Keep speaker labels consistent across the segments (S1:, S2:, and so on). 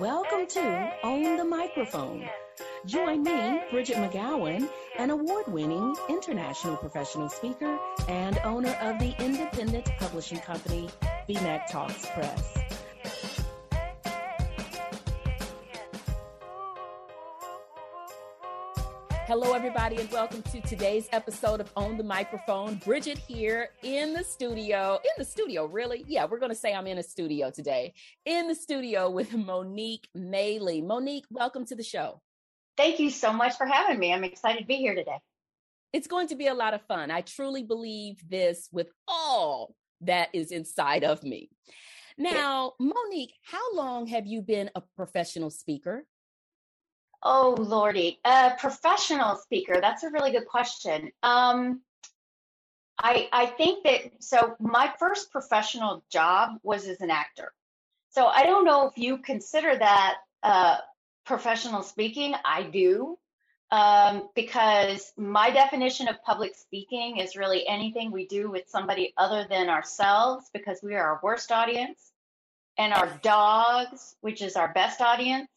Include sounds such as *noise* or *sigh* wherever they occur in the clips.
S1: Welcome to Own the Microphone. Join me, Bridgett McGowen, an award winning international professional speaker and owner of the independent publishing company, BMcTALKS Press. Hello, everybody, and welcome to today's episode of Own the Microphone. Bridgett here in the studio. In the studio, really? Yeah, we're going to say I'm in a studio today. In the studio with Monique Maley. Monique, welcome to the show.
S2: Thank you so much for having me. I'm excited to be here today.
S1: It's going to be a lot of fun. I truly believe this with all that is inside of me. Now, Monique, how long have you been a professional speaker?
S2: Oh, Lordy. A professional speaker. That's a really good question. Um, I, I think that, so my first professional job was as an actor. So I don't know if you consider that uh, professional speaking. I do. Um, because my definition of public speaking is really anything we do with somebody other than ourselves because we are our worst audience and our dogs, which is our best audience,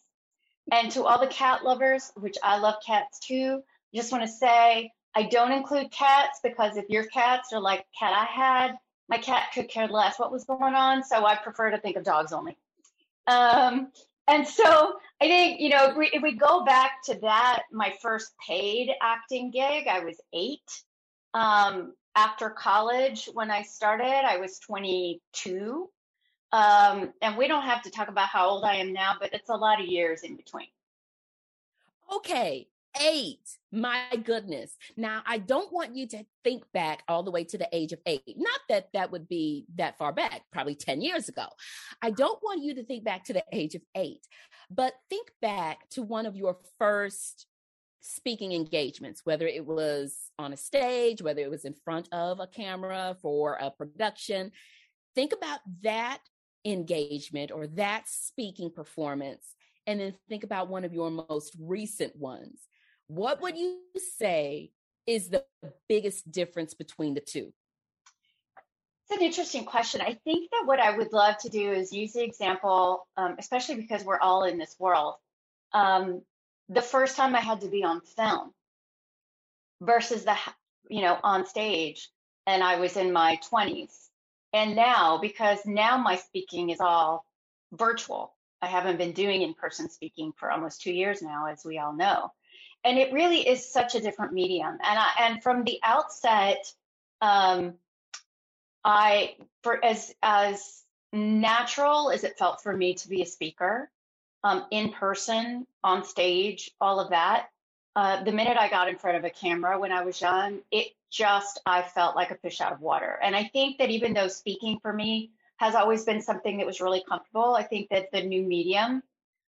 S2: and to all the cat lovers, which I love cats too, just want to say I don't include cats because if your cats are like cat I had, my cat could care less what was going on. So I prefer to think of dogs only. Um, and so I think, you know, if we, if we go back to that, my first paid acting gig, I was eight. Um, after college, when I started, I was 22. Um, and we don't have to talk about how old I am now, but it's a lot of years in between.
S1: Okay, eight. My goodness. Now, I don't want you to think back all the way to the age of eight. Not that that would be that far back, probably 10 years ago. I don't want you to think back to the age of eight, but think back to one of your first speaking engagements, whether it was on a stage, whether it was in front of a camera for a production. Think about that engagement or that speaking performance and then think about one of your most recent ones. What would you say is the biggest difference between the two?
S2: It's an interesting question. I think that what i would love to do is use the example um, especially because we're all in this world um, the first time i had to be on film versus the you know on stage and i was in my 20s and now, because now my speaking is all virtual, I haven't been doing in person speaking for almost two years now, as we all know. And it really is such a different medium. And I, and from the outset, um, I for as as natural as it felt for me to be a speaker, um, in person, on stage, all of that. Uh, the minute I got in front of a camera when I was young, it just, I felt like a fish out of water. And I think that even though speaking for me has always been something that was really comfortable, I think that the new medium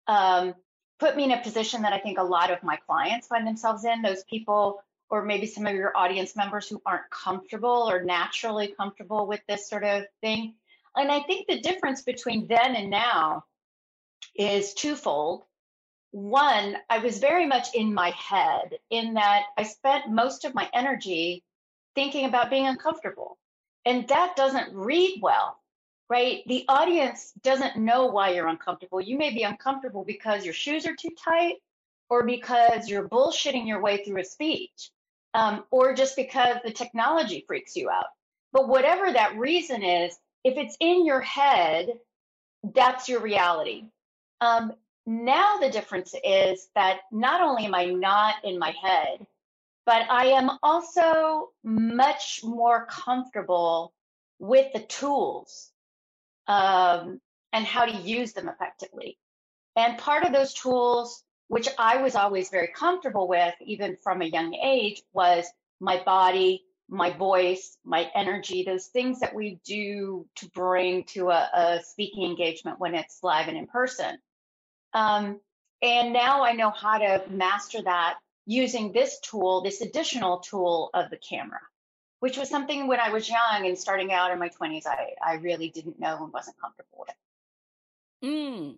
S2: um, put me in a position that I think a lot of my clients find themselves in. Those people, or maybe some of your audience members who aren't comfortable or naturally comfortable with this sort of thing. And I think the difference between then and now is twofold one, I was very much in my head in that I spent most of my energy thinking about being uncomfortable. And that doesn't read well, right? The audience doesn't know why you're uncomfortable. You may be uncomfortable because your shoes are too tight or because you're bullshitting your way through a speech um, or just because the technology freaks you out. But whatever that reason is, if it's in your head, that's your reality. Um, now the difference is that not only am I not in my head, but I am also much more comfortable with the tools um, and how to use them effectively. And part of those tools, which I was always very comfortable with, even from a young age, was my body, my voice, my energy, those things that we do to bring to a, a speaking engagement when it's live and in person. Um, and now I know how to master that using this tool, this additional tool of the camera, which was something when I was young and starting out in my 20s, I, I really didn't know and wasn't comfortable with.
S1: Mm.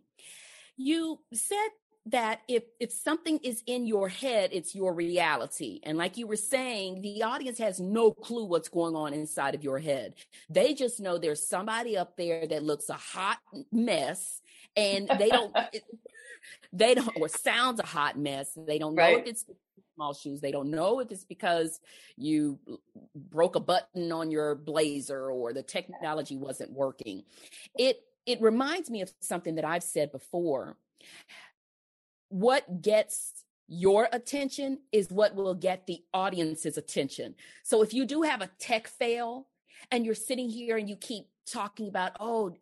S1: You said that if if something is in your head it's your reality and like you were saying the audience has no clue what's going on inside of your head they just know there's somebody up there that looks a hot mess and they don't they don't or sounds a hot mess they don't know right. if it's small shoes they don't know if it's because you broke a button on your blazer or the technology wasn't working it it reminds me of something that i've said before what gets your attention is what will get the audience's attention. So if you do have a tech fail and you're sitting here and you keep talking about, oh,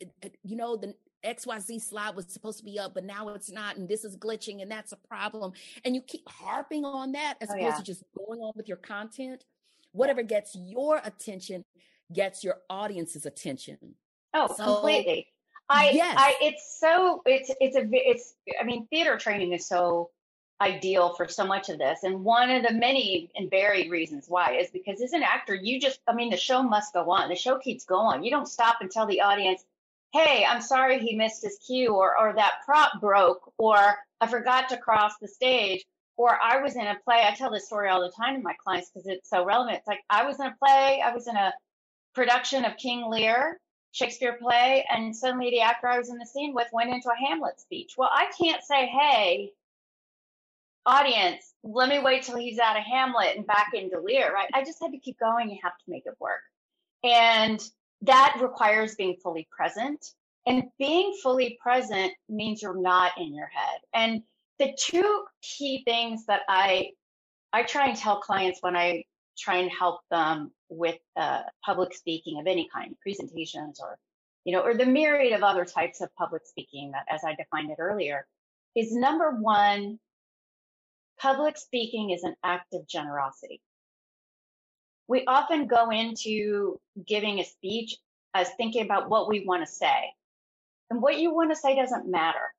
S1: you know, the XYZ slide was supposed to be up, but now it's not, and this is glitching, and that's a problem. And you keep harping on that as oh, opposed yeah. to just going on with your content. Whatever gets your attention gets your audience's attention.
S2: Oh, so, completely. I, yes. I, it's so, it's, it's a, it's, I mean, theater training is so ideal for so much of this. And one of the many and varied reasons why is because as an actor, you just, I mean, the show must go on. The show keeps going. You don't stop and tell the audience, hey, I'm sorry he missed his cue, or, or that prop broke, or I forgot to cross the stage, or I was in a play. I tell this story all the time to my clients because it's so relevant. It's like I was in a play, I was in a production of King Lear, Shakespeare play, and suddenly the actor I was in the scene with went into a Hamlet speech. Well, I can't say, hey, audience, let me wait till he's out of Hamlet and back into Lear, right? I just had to keep going. You have to make it work. And that requires being fully present. And being fully present means you're not in your head. And the two key things that I I try and tell clients when I try and help them with uh, public speaking of any kind, presentations or, you know, or the myriad of other types of public speaking that, as I defined it earlier, is number one, public speaking is an act of generosity. We often go into giving a speech as thinking about what we want to say. And what you want to say doesn't matter.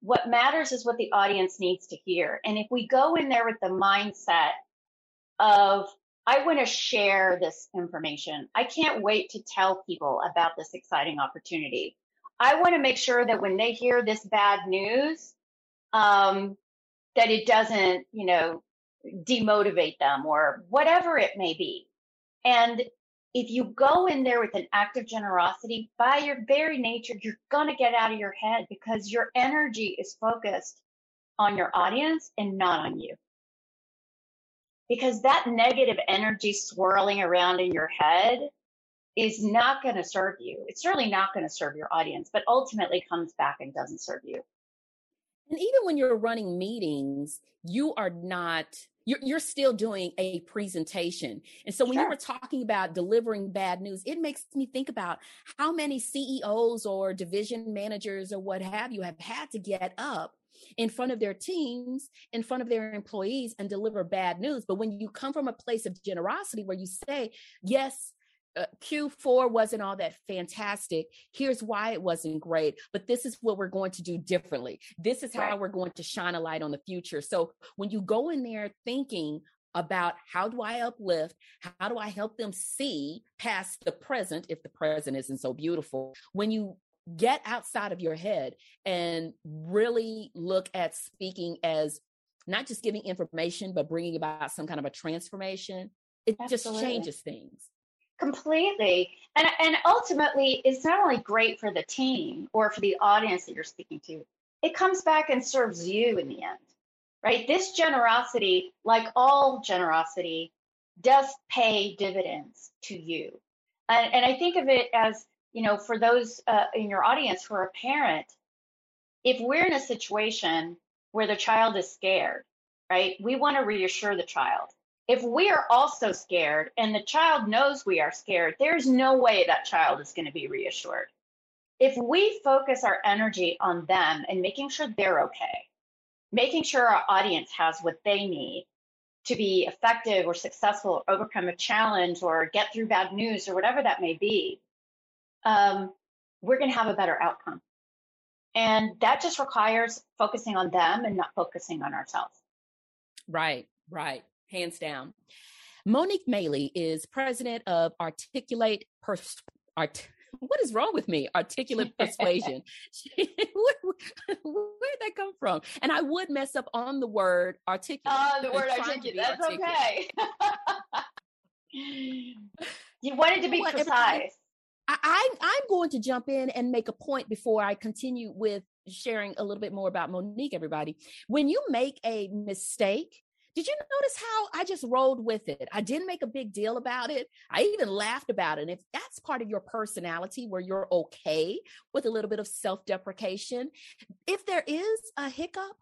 S2: What matters is what the audience needs to hear. And if we go in there with the mindset of I want to share this information. I can't wait to tell people about this exciting opportunity. I want to make sure that when they hear this bad news, um, that it doesn't, you know, demotivate them or whatever it may be. And if you go in there with an act of generosity, by your very nature, you're going to get out of your head because your energy is focused on your audience and not on you because that negative energy swirling around in your head is not going to serve you. It's certainly not going to serve your audience, but ultimately comes back and doesn't serve you.
S1: And even when you're running meetings, you are not you're, you're still doing a presentation. And so when sure. you were talking about delivering bad news, it makes me think about how many CEOs or division managers or what have you have had to get up in front of their teams, in front of their employees, and deliver bad news. But when you come from a place of generosity where you say, yes, uh, Q4 wasn't all that fantastic. Here's why it wasn't great, but this is what we're going to do differently. This is how right. we're going to shine a light on the future. So when you go in there thinking about how do I uplift? How do I help them see past the present if the present isn't so beautiful? When you get outside of your head and really look at speaking as not just giving information, but bringing about some kind of a transformation. It Absolutely. just changes things.
S2: Completely. And, and ultimately, it's not only great for the team or for the audience that you're speaking to, it comes back and serves you in the end, right? This generosity, like all generosity, does pay dividends to you. And, and I think of it as you know, for those uh, in your audience who are a parent, if we're in a situation where the child is scared, right, we want to reassure the child. If we are also scared and the child knows we are scared, there's no way that child is going to be reassured. If we focus our energy on them and making sure they're okay, making sure our audience has what they need to be effective or successful, or overcome a challenge or get through bad news or whatever that may be, um, we're going to have a better outcome. And that just requires focusing on them and not focusing on ourselves.
S1: Right, right. Hands down. Monique Maley is president of Articulate Pers- Art- what is wrong with me? Articulate *laughs* persuasion. *laughs* where, where'd that come from? And I would mess up on the word articulate.
S2: Oh, the word articulate. That's articulate. okay. *laughs* you wanted to be precise.
S1: I, I'm going to jump in and make a point before I continue with sharing a little bit more about Monique, everybody. When you make a mistake, did you notice how I just rolled with it? I didn't make a big deal about it. I even laughed about it. And if that's part of your personality where you're okay with a little bit of self deprecation, if there is a hiccup,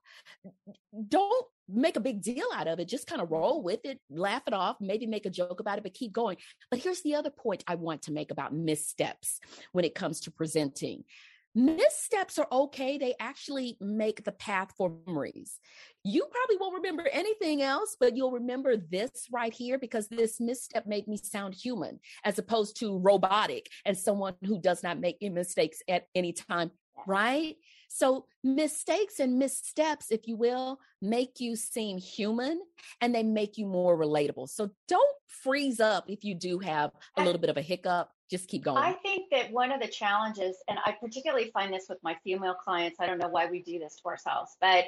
S1: don't make a big deal out of it. Just kind of roll with it, laugh it off, maybe make a joke about it, but keep going. But here's the other point I want to make about missteps when it comes to presenting missteps are okay. They actually make the path for memories. You probably won't remember anything else, but you'll remember this right here because this misstep made me sound human as opposed to robotic and someone who does not make mistakes at any time, right? So mistakes and missteps, if you will, make you seem human and they make you more relatable. So don't freeze up if you do have a little bit of a hiccup. Just keep going.
S2: I think that one of the challenges, and I particularly find this with my female clients, I don't know why we do this to ourselves, but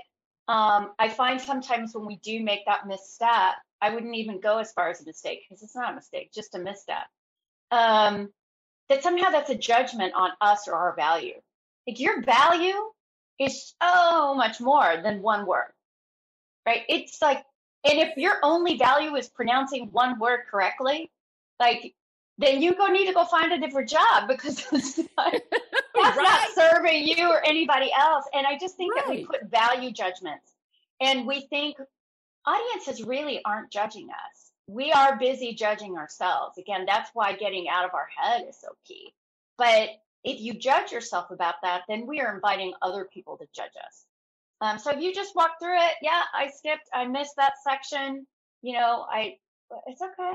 S2: um, I find sometimes when we do make that misstep, I wouldn't even go as far as a mistake because it's not a mistake, just a misstep. Um, that somehow that's a judgment on us or our value. Like your value is so much more than one word, right? It's like, and if your only value is pronouncing one word correctly, like, then you go need to go find a different job because *laughs* it's not, *laughs* that's right. not serving you or anybody else. And I just think right. that we put value judgments and we think audiences really aren't judging us. We are busy judging ourselves. Again, that's why getting out of our head is so key. But if you judge yourself about that, then we are inviting other people to judge us. Um, so if you just walk through it, yeah, I skipped, I missed that section. You know, I, it's okay.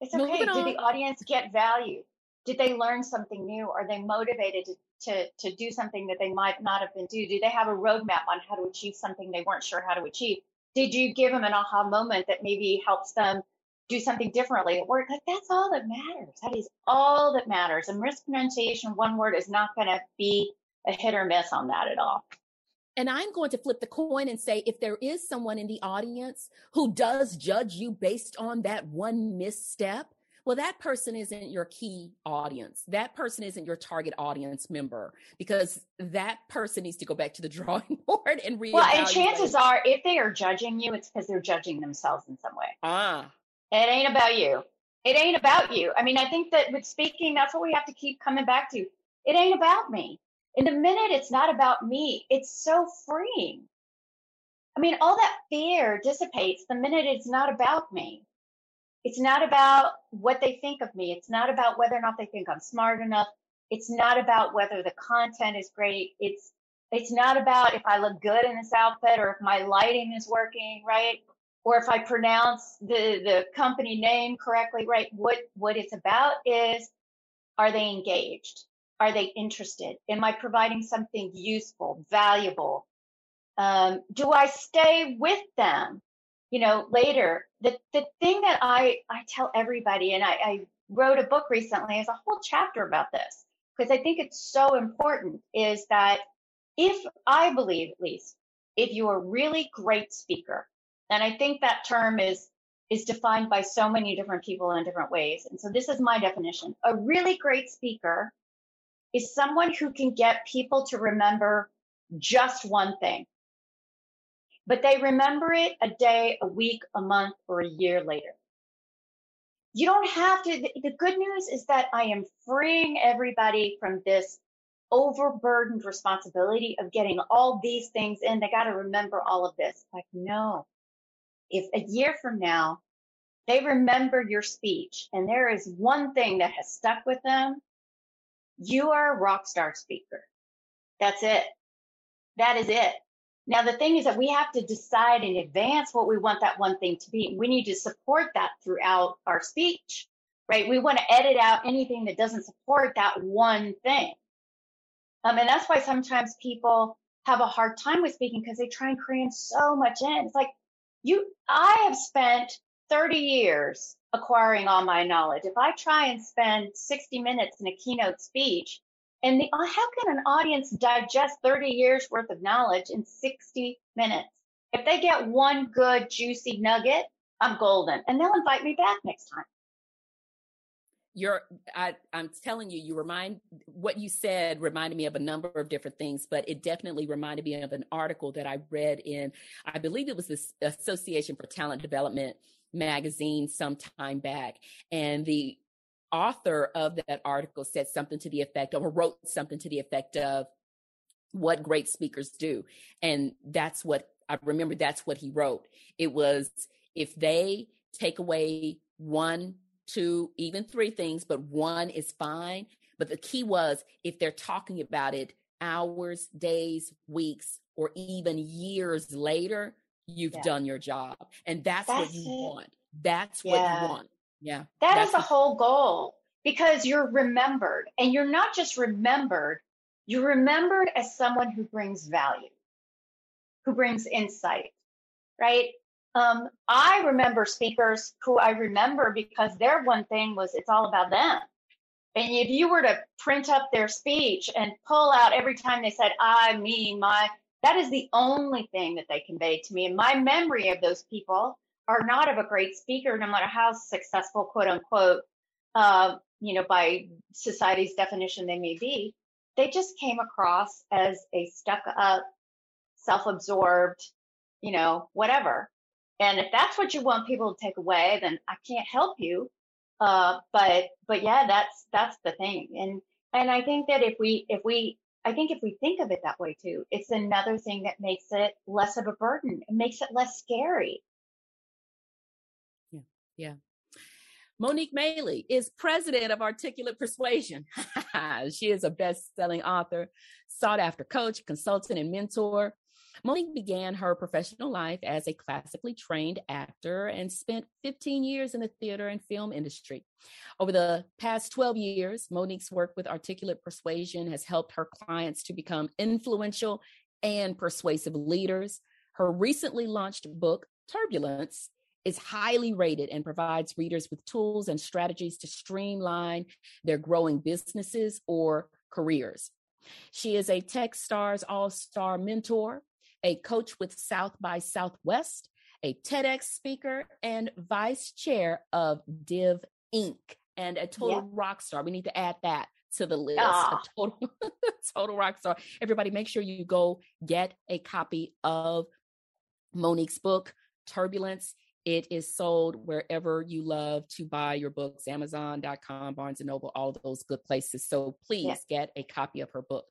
S2: It's okay. Did uh the audience get value? Did they learn something new? Are they motivated to, to, to do something that they might not have been do? Do they have a roadmap on how to achieve something they weren't sure how to achieve? Did you give them an aha moment that maybe helps them do something differently at work. Like that's all that matters. That is all that matters. And mispronunciation, one word is not going to be a hit or miss on that at all.
S1: And I'm going to flip the coin and say if there is someone in the audience who does judge you based on that one misstep, well, that person isn't your key audience. That person isn't your target audience member because that person needs to go back to the *laughs* drawing board and read.
S2: Well, and chances are, if they are judging you, it's because they're judging themselves in some way.
S1: Ah,
S2: it ain't about you. It ain't about you. I mean, I think that with speaking, that's what we have to keep coming back to. It ain't about me. In the minute it's not about me, it's so freeing. I mean, all that fear dissipates the minute it's not about me. It's not about what they think of me. It's not about whether or not they think I'm smart enough. It's not about whether the content is great. It's it's not about if I look good in this outfit or if my lighting is working, right? or if I pronounce the, the company name correctly, right? What, what it's about is, are they engaged? Are they interested? Am I providing something useful, valuable? Um, do I stay with them, you know, later? The, the thing that I, I tell everybody, and I, I wrote a book recently, is a whole chapter about this, because I think it's so important, is that if I believe at least, if you're a really great speaker, and I think that term is is defined by so many different people in different ways. And so this is my definition. A really great speaker is someone who can get people to remember just one thing. But they remember it a day, a week, a month, or a year later. You don't have to. The good news is that I am freeing everybody from this overburdened responsibility of getting all these things in. They got to remember all of this. Like, no, if a year from now they remember your speech and there is one thing that has stuck with them, you are a rock star speaker. That's it. That is it. Now, the thing is that we have to decide in advance what we want that one thing to be. We need to support that throughout our speech, right? We want to edit out anything that doesn't support that one thing. Um, and that's why sometimes people have a hard time with speaking because they try and cram so much in. It's like, you, I have spent 30 years acquiring all my knowledge. If I try and spend 60 minutes in a keynote speech, and the, uh, how can an audience digest 30 years worth of knowledge in 60 minutes? If they get one good juicy nugget, I'm golden, and they'll invite me back next time
S1: you're I, i'm telling you you remind what you said reminded me of a number of different things but it definitely reminded me of an article that i read in i believe it was the association for talent development magazine some time back and the author of that article said something to the effect of or wrote something to the effect of what great speakers do and that's what i remember that's what he wrote it was if they take away one two, even three things, but one is fine. But the key was if they're talking about it hours, days, weeks, or even years later, you've yeah. done your job. And that's, that's what you it. want. That's yeah. what you want. Yeah.
S2: That is the whole goal because you're remembered and you're not just remembered, you're remembered as someone who brings value, who brings insight, right? Um, I remember speakers who I remember because their one thing was it's all about them. And if you were to print up their speech and pull out every time they said, I, me, my, that is the only thing that they conveyed to me. And my memory of those people are not of a great speaker, no matter how successful, quote unquote, uh, you know, by society's definition they may be. They just came across as a stuck up, self absorbed, you know, whatever. And if that's what you want people to take away, then I can't help you. Uh, but but yeah, that's that's the thing. And and I think that if we if we I think if we think of it that way too, it's another thing that makes it less of a burden. It makes it less scary.
S1: Yeah, yeah. Monique Maley is president of Articulate Persuasion. *laughs* she is a best selling author, sought after coach, consultant, and mentor. Monique began her professional life as a classically trained actor and spent 15 years in the theater and film industry. Over the past 12 years, Monique's work with articulate persuasion has helped her clients to become influential and persuasive leaders. Her recently launched book, Turbulence, is highly rated and provides readers with tools and strategies to streamline their growing businesses or careers. She is a Techstars All Star mentor, a coach with South by Southwest, a TEDx speaker, and vice chair of Div Inc. and a total yeah. rock star. We need to add that to the list. A ah. total, *laughs* total rock star. Everybody, make sure you go get a copy of Monique's book, Turbulence. It is sold wherever you love to buy your books, Amazon.com, Barnes and Noble, all those good places. So please get a copy of her book.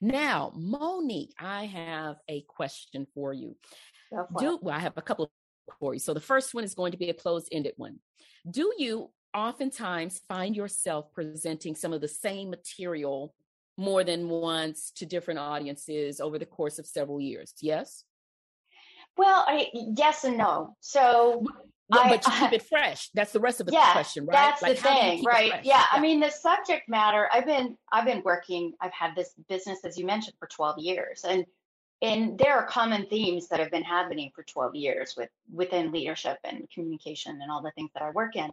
S1: Now, Monique, I have a question for you. Do well, I have a couple for you. So the first one is going to be a closed-ended one. Do you oftentimes find yourself presenting some of the same material more than once to different audiences over the course of several years? Yes.
S2: Well, I, yes and no. So,
S1: I, but you keep *laughs* it fresh. That's the rest of the yeah, question, right?
S2: That's like, the thing, right? Yeah, yeah, I mean, the subject matter. I've been I've been working. I've had this business, as you mentioned, for 12 years, and and there are common themes that have been happening for 12 years with within leadership and communication and all the things that I work in.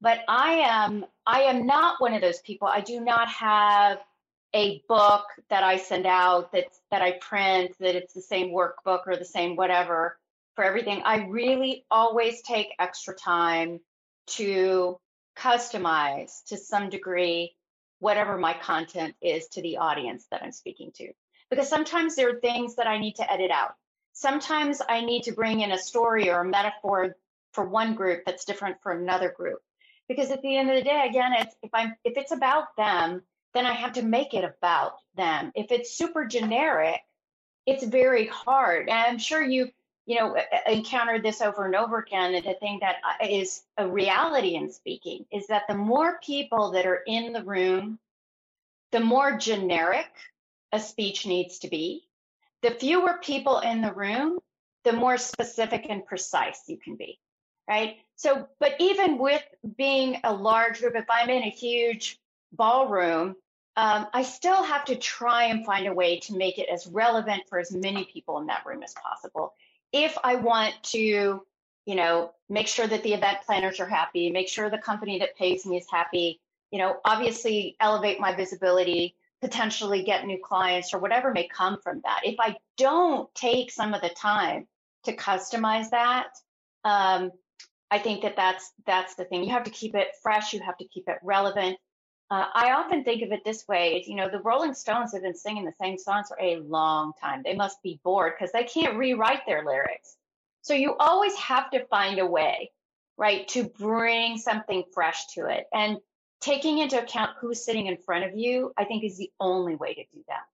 S2: But I am I am not one of those people. I do not have a book that I send out that's that I print that it's the same workbook or the same whatever for everything. I really always take extra time to customize to some degree whatever my content is to the audience that I'm speaking to. Because sometimes there are things that I need to edit out. Sometimes I need to bring in a story or a metaphor for one group that's different from another group. Because at the end of the day, again, it's if I'm if it's about them, then I have to make it about them. If it's super generic, it's very hard. And I'm sure you, you know, encountered this over and over again. And the thing that uh, a reality in speaking is that the more people that are in the room, the more generic a speech needs to be. The fewer people in the room, the more specific and precise you can be. Right. So, but even with being a large group, if I'm in a huge ballroom, um, I still have to try and find a way to make it as relevant for as many people in that room as possible. If I want to you know, make sure that the event planners are happy, make sure the company that pays me is happy, you know, obviously elevate my visibility, potentially get new clients or whatever may come from that. If I don't take some of the time to customize that, um, I think that that's that's the thing. You have to keep it fresh. You have to keep it relevant. Uh, I often think of it this way: you know, the Rolling Stones have been singing the same songs for a long time. They must be bored because they can't rewrite their lyrics. So you always have to find a way, right, to bring something fresh to it. And taking into account who's sitting in front of you, I think is the only way to do that.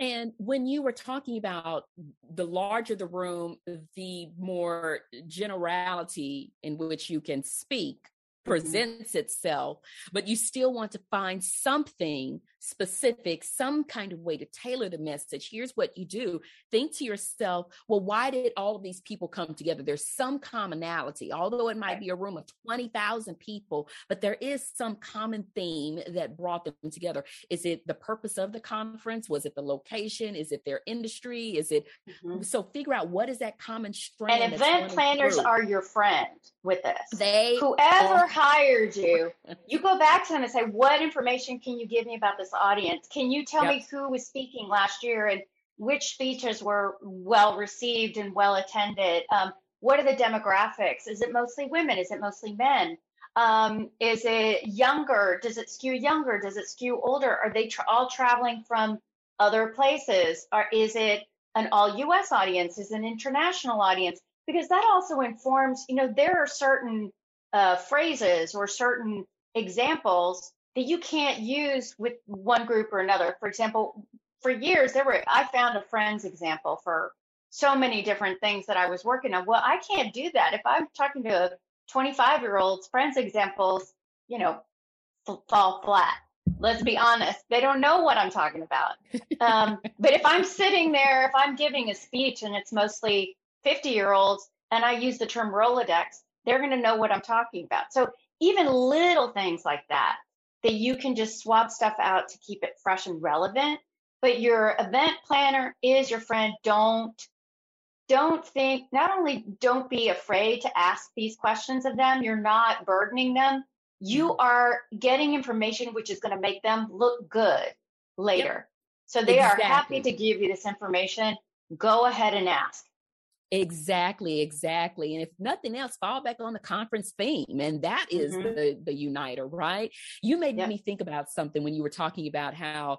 S1: And when you were talking about the larger the room, the more generality in which you can speak. Presents mm-hmm. itself, but you still want to find something specific, some kind of way to tailor the message. Here's what you do think to yourself, well, why did all of these people come together? There's some commonality, although it might be a room of 20,000 people, but there is some common theme that brought them together. Is it the purpose of the conference? Was it the location? Is it their industry? Is it mm-hmm. so figure out what is that common strand?
S2: And event planners through. are your friend with this. They whoever. Hired you, *laughs* you go back to them and say, What information can you give me about this audience. Can you tell yep. me who was speaking last year and which speeches were well received and well attended? Um, what are the demographics? Is it mostly women? Is it mostly men? Um, is it younger? Does it skew younger? Does it skew older? Are they tra- all traveling from other places? Or is it an all US audience? Is it an international audience? Because that also informs, you know, there are certain uh, phrases or certain examples that you can't use with one group or another. For example, for years there were I found a friend's example for so many different things that I was working on. Well, I can't do that if I'm talking to a 25 year old's friends examples, you know, fall flat. Let's be honest, they don't know what I'm talking about. Um, *laughs* but if I'm sitting there, if I'm giving a speech and it's mostly 50 year olds and I use the term Rolodex, they're going to know what I'm talking about. So even little things like that that you can just swap stuff out to keep it fresh and relevant. But your event planner is your friend. Don't don't think not only don't be afraid to ask these questions of them, you're not burdening them. You mm-hmm. are getting information which is going to make them look good later. Yep. So they exactly. are happy to give you this information. Go ahead and ask.
S1: Exactly, exactly. And if nothing else, fall back on the conference theme. And that is mm-hmm. the, the uniter, right? You made yep. me think about something when you were talking about how,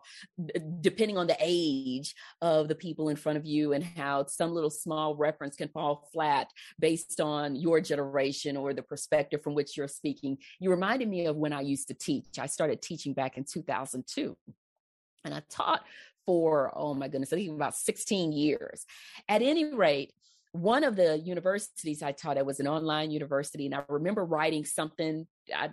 S1: depending on the age of the people in front of you, and how some little small reference can fall flat based on your generation or the perspective from which you're speaking. You reminded me of when I used to teach. I started teaching back in 2002. And I taught for, oh my goodness, I think about 16 years. At any rate, one of the universities I taught at was an online university, and I remember writing something. I,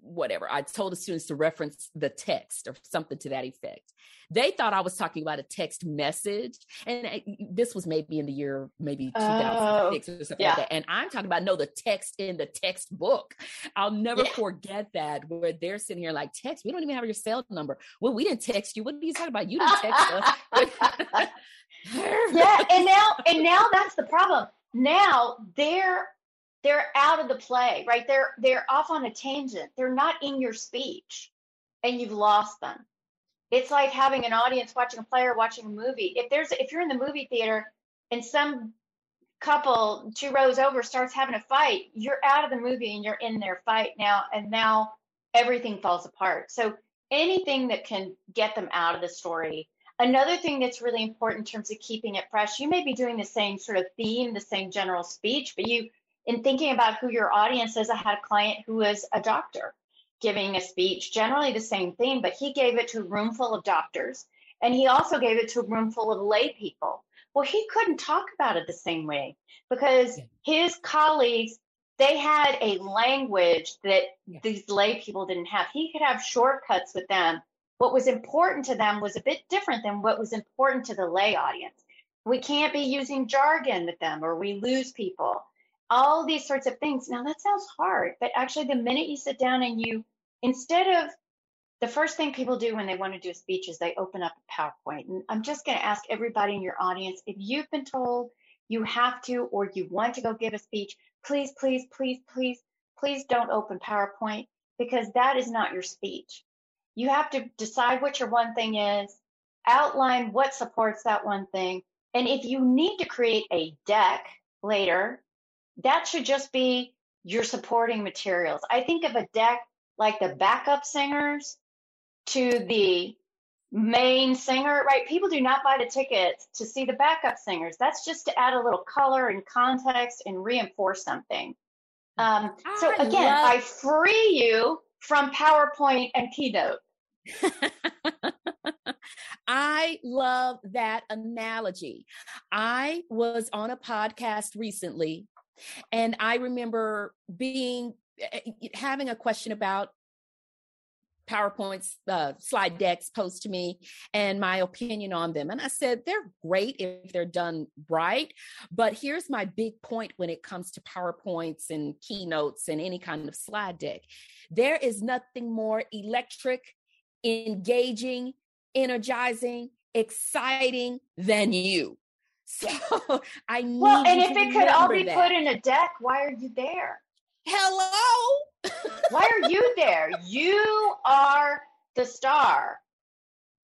S1: whatever. I told the students to reference the text or something to that effect. They thought I was talking about a text message. And I, this was maybe in the year, maybe 2006 or something yeah. like that. And I'm talking about, no, the text in the textbook. I'll never yeah. forget that where they're sitting here like, text, we don't even have your cell number. Well, we didn't text you. What are you talking about? You didn't text us. *laughs* *laughs*
S2: yeah, and now and now that's the problem. Now they're they're out of the play, right? They're they're off on a tangent. They're not in your speech, and you've lost them. It's like having an audience watching a play or watching a movie. If there's if you're in the movie theater and some couple two rows over starts having a fight, you're out of the movie and you're in their fight now, and now everything falls apart. So anything that can get them out of the story Another thing that's really important in terms of keeping it fresh, you may be doing the same sort of theme, the same general speech, but you, in thinking about who your audience is, I had a client who was a doctor giving a speech, generally the same theme, but he gave it to a room full of doctors and he also gave it to a room full of lay people. Well, he couldn't talk about it the same way because his colleagues they had a language that these lay people didn't have. He could have shortcuts with them what was important to them was a bit different than what was important to the lay audience. We can't be using jargon with them or we lose people. All these sorts of things. Now that sounds hard, but actually the minute you sit down and you instead of the first thing people do when they want to do a speech is they open up a PowerPoint. And I'm just going to ask everybody in your audience if you've been told you have to or you want to go give a speech, please, please, please, please, please don't open PowerPoint because that is not your speech. You have to decide what your one thing is, outline what supports that one thing. And if you need to create a deck later, that should just be your supporting materials. I think of a deck like the backup singers to the main singer, right? People do not buy the tickets to see the backup singers. That's just to add a little color and context and reinforce something. Um, so again, love- I free you from PowerPoint and Keynote. *laughs*
S1: I love that analogy. I was on a podcast recently and I remember being eh, eh, having a question about PowerPoints, uh, slide decks posed to me and my opinion on them. And I said, they're great if they're done right. But here's my big point when it comes to PowerPoints and keynotes and any kind of slide deck there is nothing more electric, engaging, energizing, exciting than you. So *laughs* I need
S2: Well, and if it could all be that. put in a deck, why are you there?
S1: Hello?
S2: Why are you there? *laughs* You are the star.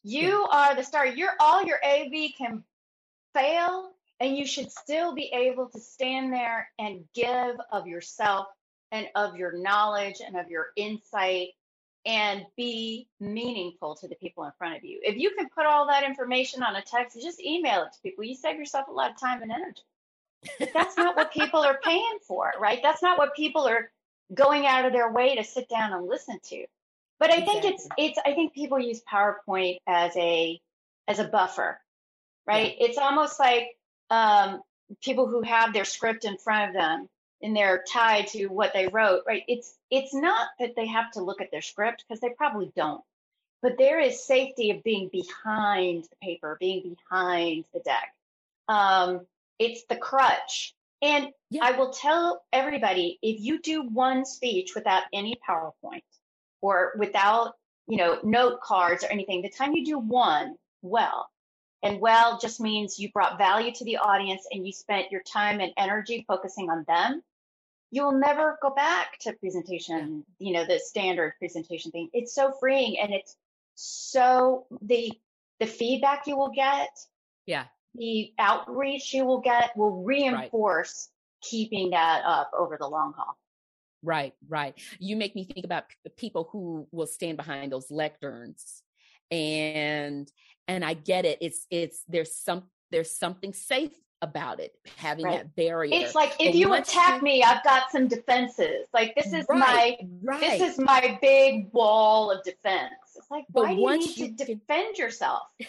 S2: You are the star. You're all your AV can fail, and you should still be able to stand there and give of yourself and of your knowledge and of your insight and be meaningful to the people in front of you. If you can put all that information on a text, just email it to people. You save yourself a lot of time and energy. But that's not what people are paying for, right? That's not what people are going out of their way to sit down and listen to. But I think it's it's I think people use PowerPoint as a as a buffer, right? Yeah. It's almost like um, people who have their script in front of them and they're tied to what they wrote, right? It's it's not that they have to look at their script because they probably don't, but there is safety of being behind the paper, being behind the deck. Um, it's the crutch and yeah. I will tell everybody if you do one speech without any PowerPoint or without, you know, note cards or anything, the time you do one well, and well just means you brought value to the audience and you spent your time and energy focusing on them, you will never go back to presentation, you know, the standard presentation thing. It's so freeing and it's so the the feedback you will get
S1: yeah
S2: the outreach you will get will reinforce right. keeping that up over the long haul.
S1: Right, right. You make me think about the people who will stand behind those lecterns and and I get it. It's it's there's some there's something safe about it having right. that barrier.
S2: It's like if you attack you, me, I've got some defenses. Like this is right, my right. this is my big wall of defense. It's like but why do you need to defend yourself? *laughs*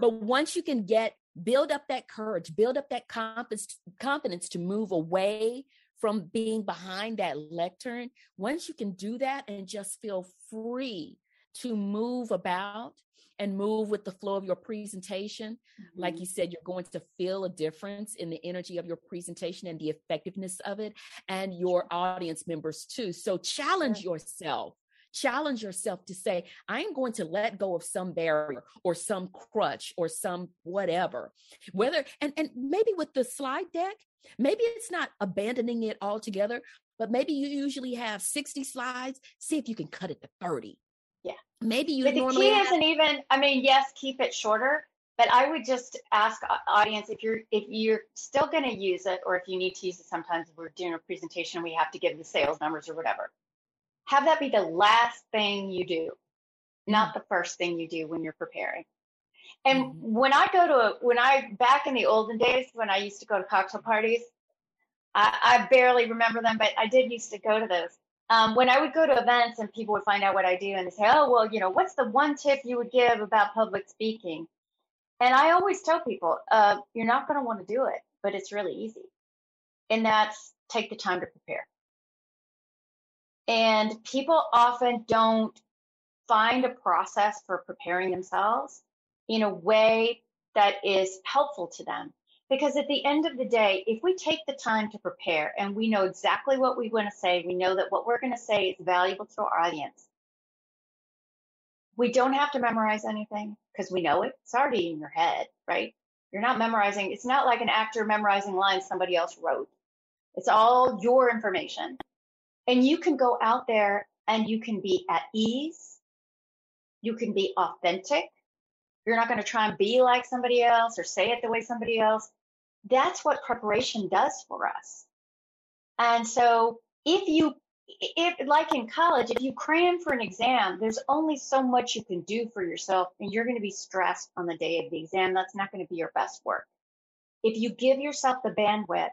S1: But once you can get build up that courage, build up that confidence, confidence to move away from being behind that lectern. Once you can do that and just feel free to move about and move with the flow of your presentation, mm-hmm. like you said, you're going to feel a difference in the energy of your presentation and the effectiveness of it, and your audience members too. So challenge yourself challenge yourself to say, I am going to let go of some barrier or some crutch or some whatever. Whether, and, and maybe with the slide deck, maybe it's not abandoning it altogether, but maybe you usually have 60 slides. See if you can cut it to 30.
S2: Yeah.
S1: Maybe you
S2: but the key have- isn't even, I mean, yes, keep it shorter, but I would just ask audience if you're if you're still going to use it or if you need to use it sometimes if we're doing a presentation we have to give the sales numbers or whatever have that be the last thing you do, not the first thing you do when you're preparing. And mm-hmm. when I go to a, when I back in the olden days when I used to go to cocktail parties, I, I barely remember them, but I did used to go to those. Um, when I would go to events and people would find out what I do and they say, "Oh, well, you know, what's the one tip you would give about public speaking?" And I always tell people, uh, "You're not going to want to do it, but it's really easy." And that's take the time to prepare. And people often don't find a process for preparing themselves in a way that is helpful to them. Because at the end of the day, if we take the time to prepare and we know exactly what we want to say, we know that what we're going to say is valuable to our audience. We don't have to memorize anything because we know it. It's already in your head, right? You're not memorizing. It's not like an actor memorizing lines somebody else wrote. It's all your information. And you can go out there and you can be at ease. You can be authentic. You're not going to try and be like somebody else or say it the way somebody else. That's what preparation does for us. And so if you if like in college, if you cram for an exam, there's only so much you can do for yourself and you're going to be stressed on the day of the exam. That's not going to be your best work. If you give yourself the bandwidth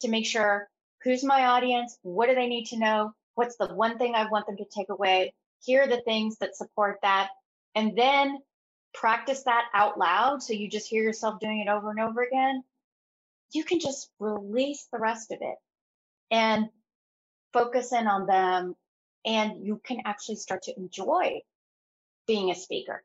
S2: to make sure who's my audience, what do they need to know, what's the one thing I want them to take away, here are the things that support that, and then practice that out loud so you just hear yourself doing it over and over again, you can just release the rest of it. And focus in on them and you can actually start to enjoy being a speaker.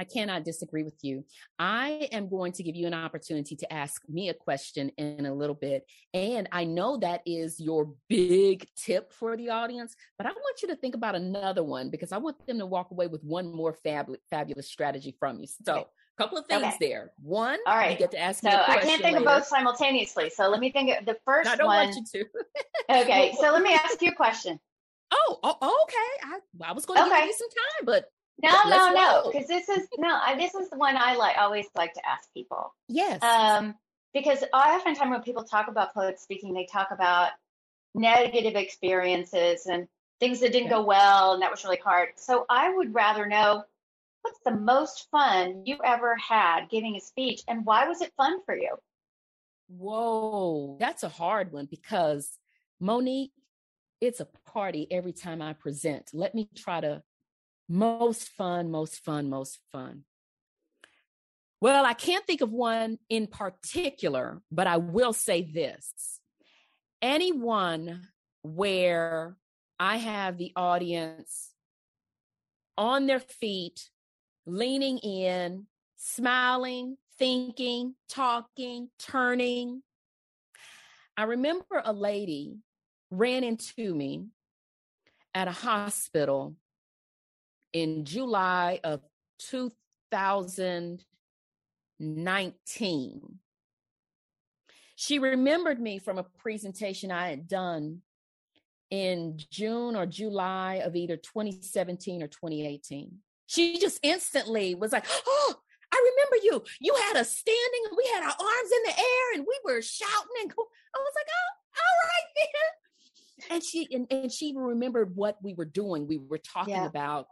S1: I cannot disagree with you. I am going to give you an opportunity to ask me a question in a little bit. And I know that is your big tip for the audience, but I want you to think about another one because I want them to walk away with one more fab- fabulous strategy from you. So, okay couple of things okay. there. One, all right, you get to ask
S2: so. I can't think later. of both simultaneously. So let me think of the first
S1: no, I don't
S2: one.
S1: want you to. *laughs*
S2: okay, so let me ask you a question.
S1: Oh, oh okay. I, I was going to okay. give you some time, but
S2: no, no, no, because this is no, I, this is the one I like always like to ask people.
S1: Yes.
S2: Um, because I oftentimes when people talk about public speaking, they talk about negative experiences and things that didn't yeah. go well and that was really hard. So I would rather know what's the most fun you ever had giving a speech and why was it fun for you?
S1: Whoa, that's a hard one because Monique, it's a party every time I present. Let me try to most fun, most fun, most fun. Well, I can't think of one in particular, but I will say this. Anyone where I have the audience on their feet leaning in, smiling, thinking, talking, turning. I remember a lady ran into me at a hospital in July of 2019. She remembered me from a presentation I had done in June or July of either 2017 or 2018 she just instantly was like, Oh, I remember you. You had us standing and we had our arms in the air and we were shouting and I was like, Oh, all right then. And she and, and she remembered what we were doing. We were talking yeah. about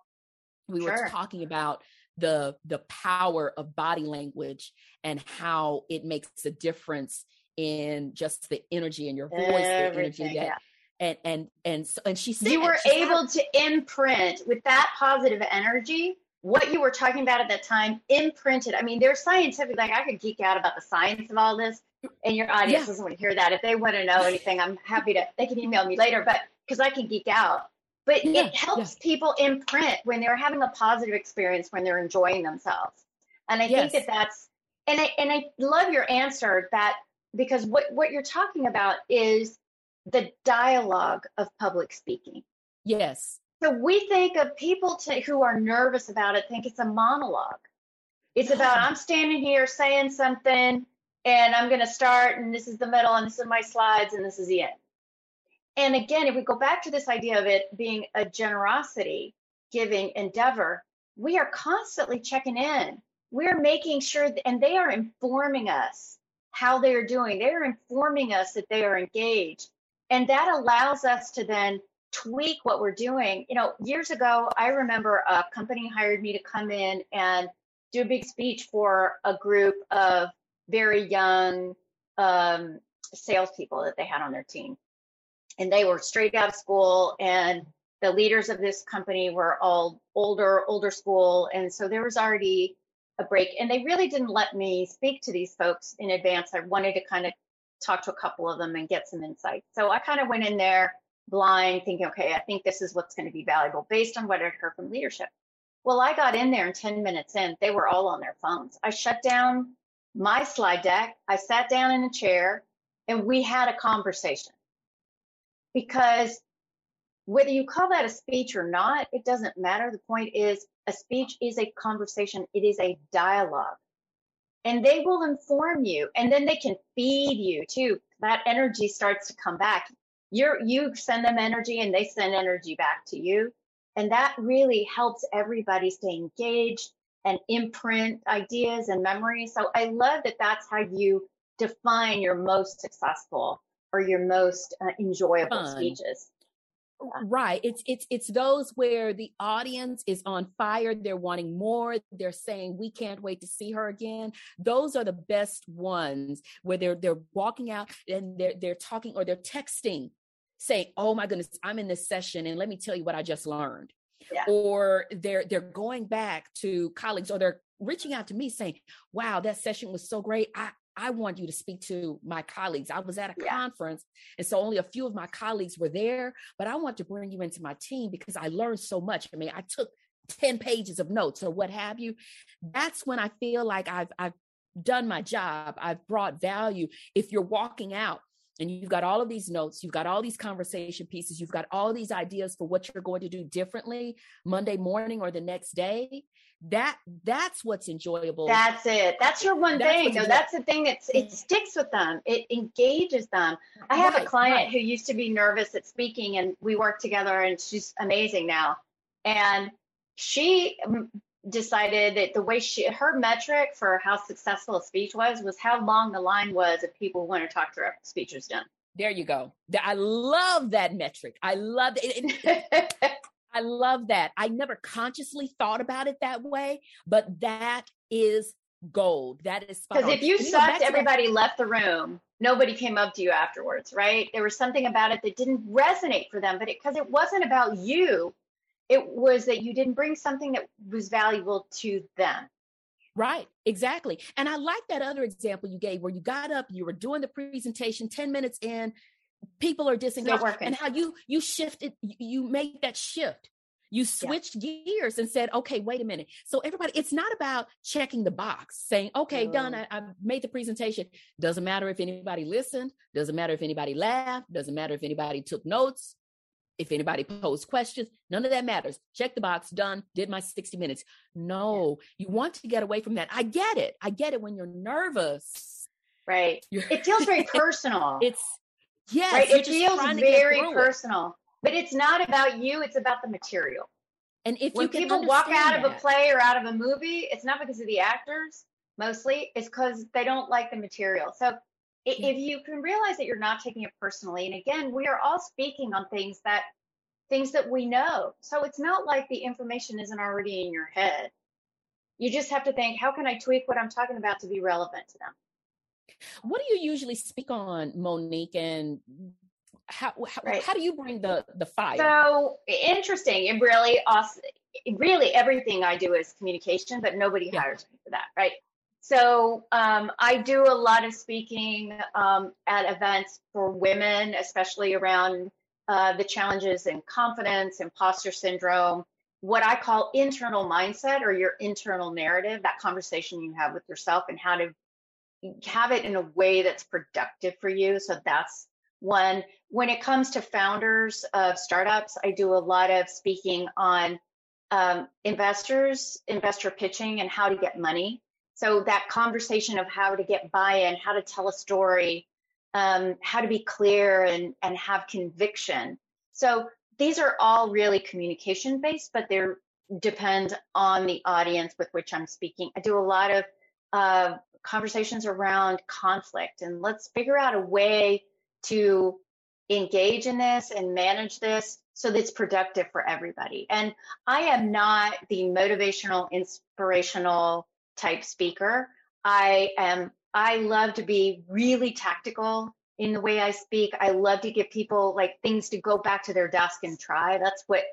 S1: we sure. were talking about the the power of body language and how it makes a difference in just the energy in your voice, Everything, the energy that yeah and and and so, and she said
S2: you were able to imprint with that positive energy what you were talking about at that time imprinted i mean there's scientific like i could geek out about the science of all this and your audience yeah. doesn't want to hear that if they want to know *laughs* anything i'm happy to they can email me later but because i can geek out but yeah. it helps yeah. people imprint when they're having a positive experience when they're enjoying themselves and i yes. think that that's and i and i love your answer that because what what you're talking about is the dialogue of public speaking.
S1: Yes.
S2: So we think of people to, who are nervous about it think it's a monologue. It's about I'm standing here saying something and I'm going to start and this is the middle and this is my slides and this is the end. And again, if we go back to this idea of it being a generosity giving endeavor, we are constantly checking in. We're making sure, and they are informing us how they are doing. They are informing us that they are engaged. And that allows us to then tweak what we're doing. You know, years ago, I remember a company hired me to come in and do a big speech for a group of very young um, salespeople that they had on their team. And they were straight out of school, and the leaders of this company were all older, older school. And so there was already a break. And they really didn't let me speak to these folks in advance. I wanted to kind of talk to a couple of them and get some insight. So I kind of went in there blind, thinking, okay, I think this is what's going to be valuable based on what I'd heard from leadership. Well, I got in there and 10 minutes in, they were all on their phones. I shut down my slide deck, I sat down in a chair, and we had a conversation. Because whether you call that a speech or not, it doesn't matter. The point is, a speech is a conversation, it is a dialogue. And they will inform you and then they can feed you too. That energy starts to come back. You're, you send them energy and they send energy back to you. And that really helps everybody stay engaged and imprint ideas and memories. So I love that that's how you define your most successful or your most uh, enjoyable Fun. speeches.
S1: Right. It's it's it's those where the audience is on fire, they're wanting more, they're saying we can't wait to see her again. Those are the best ones where they're they're walking out and they're they're talking or they're texting saying, "Oh my goodness, I'm in this session and let me tell you what I just learned." Yeah. Or they're they're going back to colleagues or they're reaching out to me saying, "Wow, that session was so great. I I want you to speak to my colleagues. I was at a yeah. conference, and so only a few of my colleagues were there, but I want to bring you into my team because I learned so much. I mean, I took 10 pages of notes or what have you. That's when I feel like I've I've done my job. I've brought value. If you're walking out and you've got all of these notes, you've got all these conversation pieces, you've got all these ideas for what you're going to do differently Monday morning or the next day, that that's what's enjoyable.
S2: That's it. That's your one that's thing no that's the thing that's it sticks with them. It engages them. I have right, a client right. who used to be nervous at speaking and we work together and she's amazing now. And she decided that the way she her metric for how successful a speech was was how long the line was of people who want to talk to her after the speech was done
S1: there you go i love that metric i love it *laughs* I love that. I never consciously thought about it that way, but that is gold. That is
S2: because if you, sucked, everybody left the room. Nobody came up to you afterwards, right? There was something about it that didn't resonate for them, but because it, it wasn't about you, it was that you didn't bring something that was valuable to them.
S1: Right, exactly. And I like that other example you gave where you got up, you were doing the presentation 10 minutes in, people are disengaged and how you you shifted you made that shift you switched yeah. gears and said okay wait a minute so everybody it's not about checking the box saying okay done I, I made the presentation doesn't matter if anybody listened doesn't matter if anybody laughed doesn't matter if anybody took notes if anybody posed questions none of that matters check the box done did my 60 minutes no you want to get away from that i get it i get it when you're nervous
S2: right it feels very *laughs* personal
S1: it's Yes,
S2: right. It feels very personal, it. but it's not about you. It's about the material.
S1: And if
S2: when people walk out that. of a play or out of a movie, it's not because of the actors mostly. It's because they don't like the material. So if you can realize that you're not taking it personally, and again, we are all speaking on things that things that we know. So it's not like the information isn't already in your head. You just have to think, how can I tweak what I'm talking about to be relevant to them?
S1: What do you usually speak on, Monique? And how how, right. how do you bring the the fire?
S2: So interesting. and really awesome. Really, everything I do is communication, but nobody yeah. hires me for that, right? So um, I do a lot of speaking um, at events for women, especially around uh, the challenges in confidence, imposter syndrome, what I call internal mindset or your internal narrative, that conversation you have with yourself and how to have it in a way that's productive for you. So that's one. When it comes to founders of startups, I do a lot of speaking on um, investors, investor pitching, and how to get money. So that conversation of how to get buy-in, how to tell a story, um, how to be clear and and have conviction. So these are all really communication based, but they depend on the audience with which I'm speaking. I do a lot of uh, conversations around conflict and let's figure out a way to engage in this and manage this so that it's productive for everybody. And I am not the motivational, inspirational type speaker. I am, I love to be really tactical in the way I speak. I love to give people like things to go back to their desk and try. That's what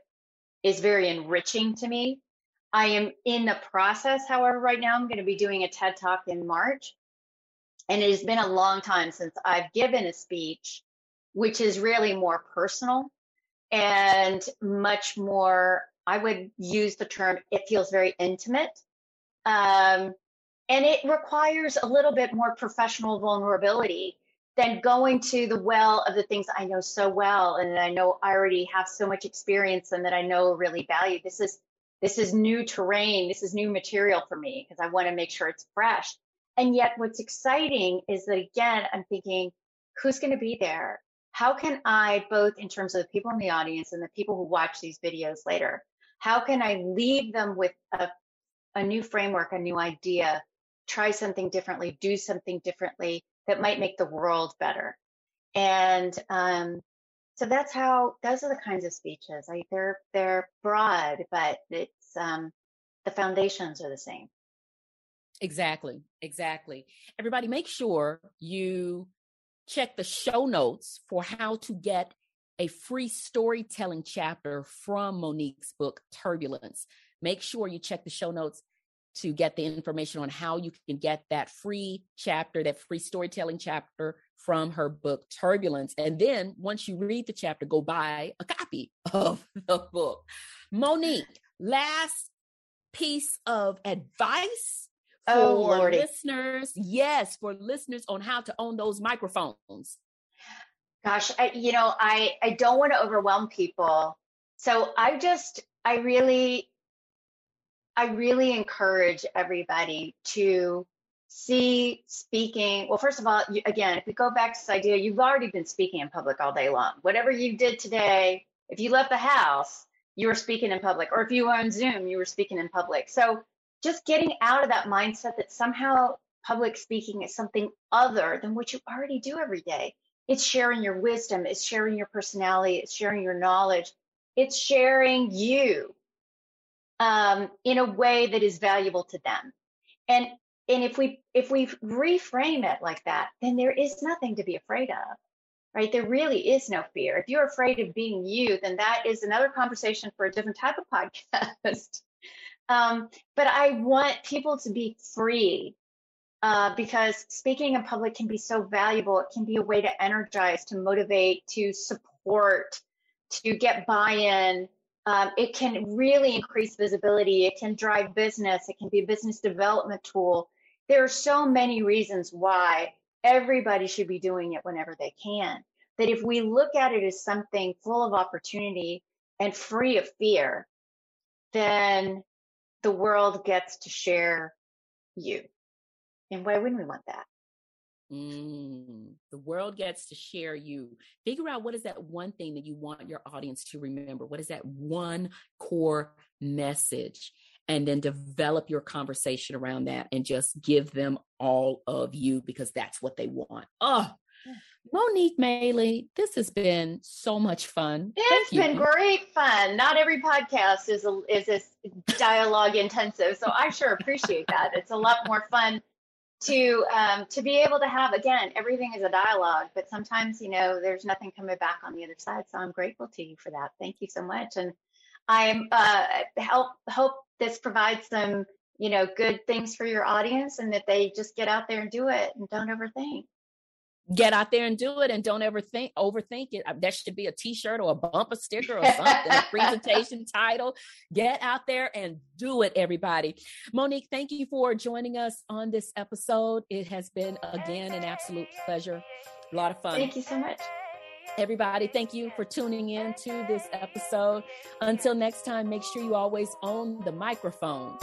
S2: is very enriching to me. I am in the process, however, right now I'm going to be doing a TED Talk in March. And it has been a long time since I've given a speech, which is really more personal and much more, I would use the term, it feels very intimate. Um, and it requires a little bit more professional vulnerability than going to the well of the things I know so well and I know I already have so much experience and that I know really value. This is this is new terrain, this is new material for me because I want to make sure it's fresh. And yet, what's exciting is that again, I'm thinking, who's going to be there? How can I, both in terms of the people in the audience and the people who watch these videos later, how can I leave them with a, a new framework, a new idea, try something differently, do something differently that might make the world better? And um, so that's how those are the kinds of speeches. I, they're they're broad, but it's um, the foundations are the same.
S1: Exactly, exactly. Everybody, make sure you check the show notes for how to get a free storytelling chapter from Monique's book, Turbulence. Make sure you check the show notes to get the information on how you can get that free chapter, that free storytelling chapter from her book, Turbulence. And then once you read the chapter, go buy a copy *laughs* of the book. Monique, last piece of advice oh, for Lordy. listeners. Yes, for listeners on how to own those microphones.
S2: Gosh, I, you know, I, I don't want to overwhelm people. So I just, I really, I really encourage everybody to see speaking. Well, first of all, you, again, if we go back to this idea, you've already been speaking in public all day long. Whatever you did today, if you left the house, you were speaking in public, or if you were on Zoom, you were speaking in public. So just getting out of that mindset that somehow public speaking is something other than what you already do every day. It's sharing your wisdom, it's sharing your personality, it's sharing your knowledge, it's sharing you um, in a way that is valuable to them. And and if we if we reframe it like that, then there is nothing to be afraid of, right? There really is no fear. If you're afraid of being you, then that is another conversation for a different type of *laughs* podcast. Um, but I want people to be free uh, because speaking in public can be so valuable. It can be a way to energize, to motivate, to support, to get buy in. Um, it can really increase visibility. It can drive business. It can be a business development tool. There are so many reasons why everybody should be doing it whenever they can. That if we look at it as something full of opportunity and free of fear, then the world gets to share you. And why wouldn't we want that?
S1: Mm, the world gets to share you. Figure out what is that one thing that you want your audience to remember? What is that one core message? And then develop your conversation around that and just give them all of you because that's what they want. Oh, Monique Maley, this has been so much fun.
S2: It's been great fun. Not every podcast is a, is this dialogue intensive, so I sure appreciate that. It's a lot more fun to um, to be able to have again everything is a dialogue, but sometimes you know there's nothing coming back on the other side. So I'm grateful to you for that. Thank you so much, and I'm uh, help hope this provides some you know good things for your audience, and that they just get out there and do it and don't overthink
S1: get out there and do it and don't ever think overthink it. Uh, that should be a t-shirt or a bumper sticker or something a presentation *laughs* title. Get out there and do it everybody. Monique thank you for joining us on this episode. It has been again an absolute pleasure. A lot of fun.
S2: Thank you so much.
S1: Everybody, thank you for tuning in to this episode. Until next time, make sure you always own the microphone.